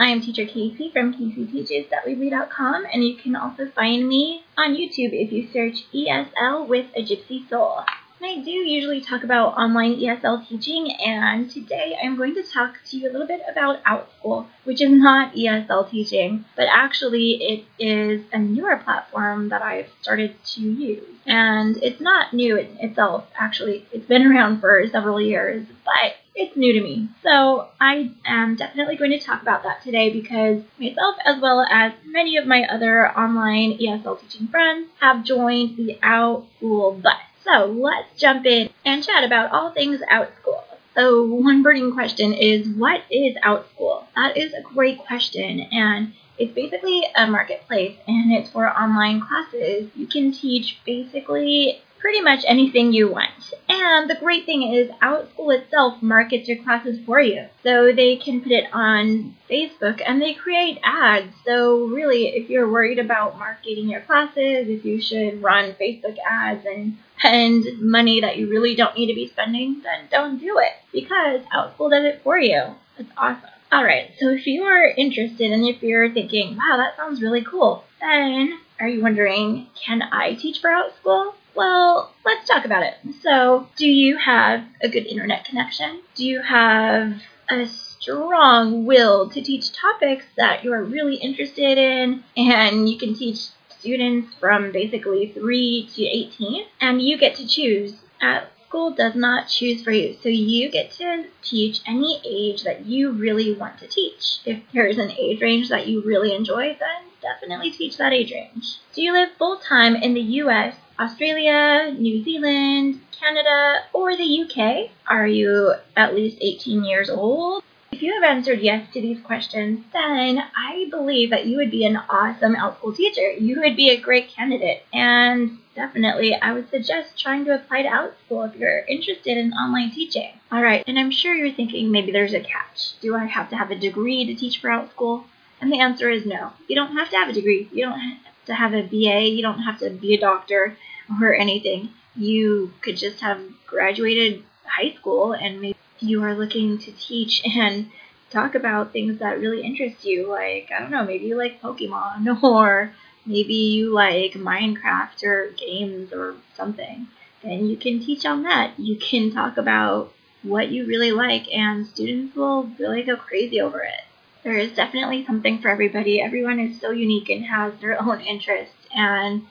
I am Teacher Casey from caseyteaches.weebly.com, and you can also find me on YouTube if you search ESL with a Gypsy Soul. I do usually talk about online ESL teaching, and today I'm going to talk to you a little bit about OutSchool, which is not ESL teaching, but actually it is a newer platform that I've started to use. And it's not new in itself, actually. It's been around for several years, but it's new to me. So I am definitely going to talk about that today because myself, as well as many of my other online ESL teaching friends, have joined the OutSchool bus. So let's jump in and chat about all things OutSchool. So one burning question is what is OutSchool? That is a great question and it's basically a marketplace and it's for online classes. You can teach basically pretty much anything you want. And the great thing is OutSchool itself markets your classes for you. So they can put it on Facebook and they create ads. So really if you're worried about marketing your classes, if you should run Facebook ads and spend money that you really don't need to be spending, then don't do it because OutSchool does it for you. It's awesome. Alright, so if you are interested and if you're thinking, wow, that sounds really cool, then are you wondering, can I teach for OutSchool? Well, let's talk about it. So, do you have a good internet connection? Do you have a strong will to teach topics that you're really interested in and you can teach students from basically 3 to 18 and you get to choose at school does not choose for you. So you get to teach any age that you really want to teach. If there's an age range that you really enjoy, then definitely teach that age range. Do you live full time in the US, Australia, New Zealand, Canada, or the UK? Are you at least 18 years old? If you have answered yes to these questions, then I believe that you would be an awesome OutSchool teacher. You would be a great candidate. And definitely, I would suggest trying to apply to OutSchool if you're interested in online teaching. All right, and I'm sure you're thinking maybe there's a catch. Do I have to have a degree to teach for OutSchool? And the answer is no. You don't have to have a degree. You don't to have a BA. You don't have to be a doctor or anything. You could just have graduated high school and maybe you are looking to teach and talk about things that really interest you. Like, I don't know, maybe you like Pokemon or maybe you like Minecraft or games or something. Then you can teach on that. You can talk about what you really like, and students will really go crazy over it. There is definitely something for everybody. Everyone is so unique and has their own interests, and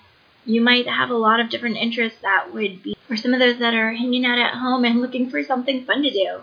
you might have a lot of different interests that would be for some of those that are hanging out at home and looking for something fun to do.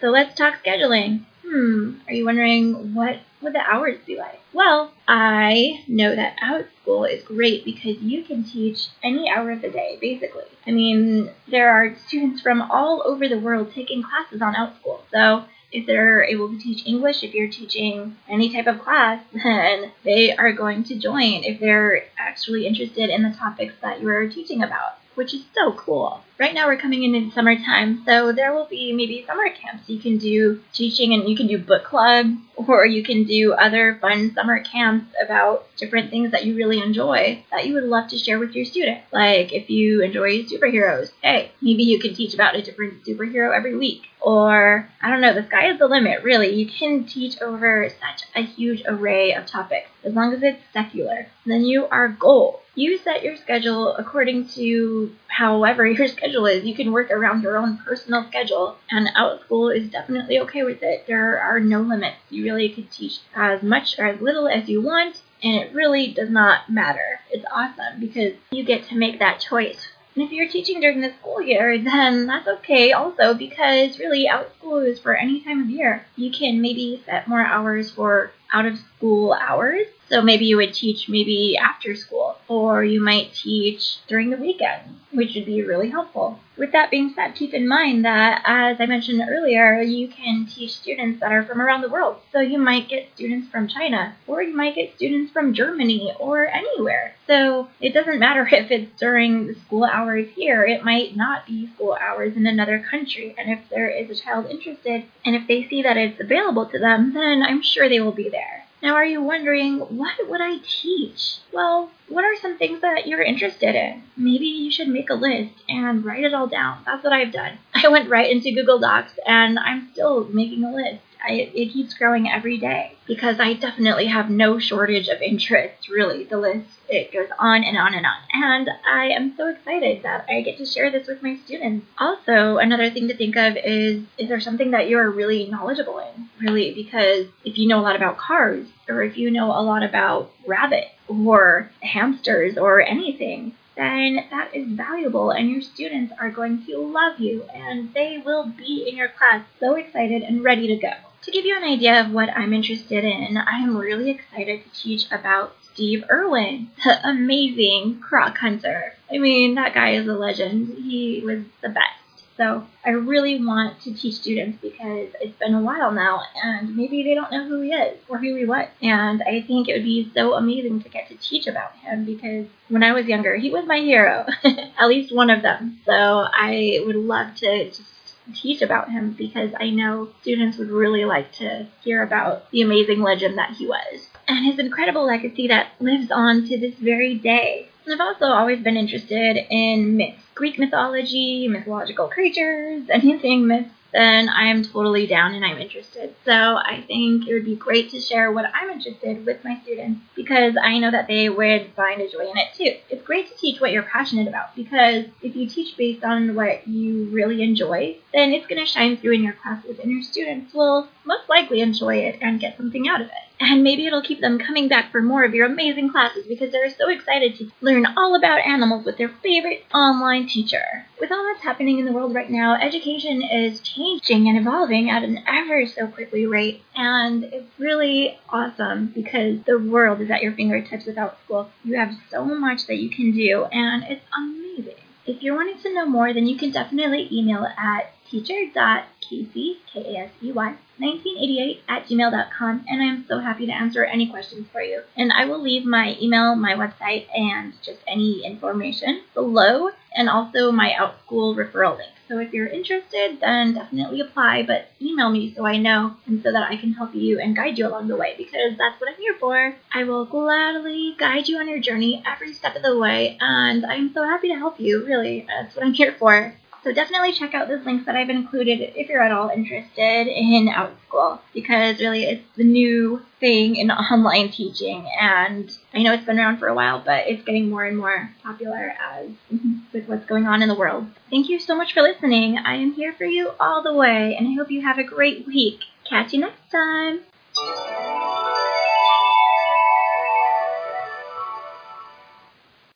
So let's talk scheduling. Hmm, are you wondering what would the hours be like? Well, I know that OutSchool is great because you can teach any hour of the day, basically. I mean, there are students from all over the world taking classes on OutSchool. So if they're able to teach English, if you're teaching any type of class, then they are going to join if they're actually interested in the topics that you're teaching about which is so cool. Right now we're coming into summertime, so there will be maybe summer camps. You can do teaching and you can do book clubs, or you can do other fun summer camps about different things that you really enjoy that you would love to share with your students. Like if you enjoy superheroes, hey, maybe you can teach about a different superhero every week. Or, I don't know, the sky is the limit, really. You can teach over such a huge array of topics as long as it's secular. Then you are gold. You set your schedule according to however your schedule is. You can work around your own personal schedule, and OutSchool is definitely okay with it. There are no limits. You really could teach as much or as little as you want, and it really does not matter. It's awesome because you get to make that choice and if you're teaching during the school year, then that's okay also because really OutSchool is for any time of year. You can maybe set more hours for out of school hours. So maybe you would teach maybe after school or you might teach during the weekend, which would be really helpful. With that being said, keep in mind that, as I mentioned earlier, you can teach students that are from around the world. So you might get students from China, or you might get students from Germany, or anywhere. So it doesn't matter if it's during the school hours here, it might not be school hours in another country. And if there is a child interested, and if they see that it's available to them, then I'm sure they will be there. Now, are you wondering, what would I teach? Well, what are some things that you're interested in? Maybe you should make a list and write it all down. That's what I've done. I went right into Google Docs and I'm still making a list. It keeps growing every day because I definitely have no shortage of interest. Really, the list it goes on and on and on. And I am so excited that I get to share this with my students. Also, another thing to think of is is there something that you're really knowledgeable in? Really, because if you know a lot about cars, or if you know a lot about rabbits or hamsters or anything, then that is valuable and your students are going to love you and they will be in your class so excited and ready to go. To give you an idea of what I'm interested in, I am really excited to teach about Steve Irwin, the amazing croc hunter. I mean, that guy is a legend. He was the best. So I really want to teach students because it's been a while now and maybe they don't know who he is or who he was. And I think it would be so amazing to get to teach about him because when I was younger, he was my hero, at least one of them. So I would love to just teach about him because I know students would really like to hear about the amazing legend that he was and his incredible legacy that lives on to this very day. I've also always been interested in myths, Greek mythology, mythological creatures, anything myths then I am totally down and I'm interested. So I think it would be great to share what I'm interested with my students because I know that they would find a joy in it too. It's great to teach what you're passionate about because if you teach based on what you really enjoy, then it's going to shine through in your classes and your students will most likely enjoy it and get something out of it. And maybe it'll keep them coming back for more of your amazing classes because they're so excited to learn all about animals with their favorite online teacher. With all that's happening in the world right now, education is changing and evolving at an ever so quickly rate. And it's really awesome because the world is at your fingertips with OutSchool. You have so much that you can do, and it's amazing. If you're wanting to know more, then you can definitely email at teacher.kasey, K-A-S-E-Y, 1988 at gmail.com, and I am so happy to answer any questions for you. And I will leave my email, my website, and just any information below, and also my OutSchool referral link. So if you're interested, then definitely apply, but email me so I know and so that I can help you and guide you along the way because that's what I'm here for. I will gladly guide you on your journey every step of the way, and I'm so happy to help you, really. That's what I'm here for. So definitely check out those links that I've included if you're at all interested in OutSchool because really it's the new thing in online teaching and I know it's been around for a while but it's getting more and more popular as with what's going on in the world. Thank you so much for listening. I am here for you all the way and I hope you have a great week. Catch you next time.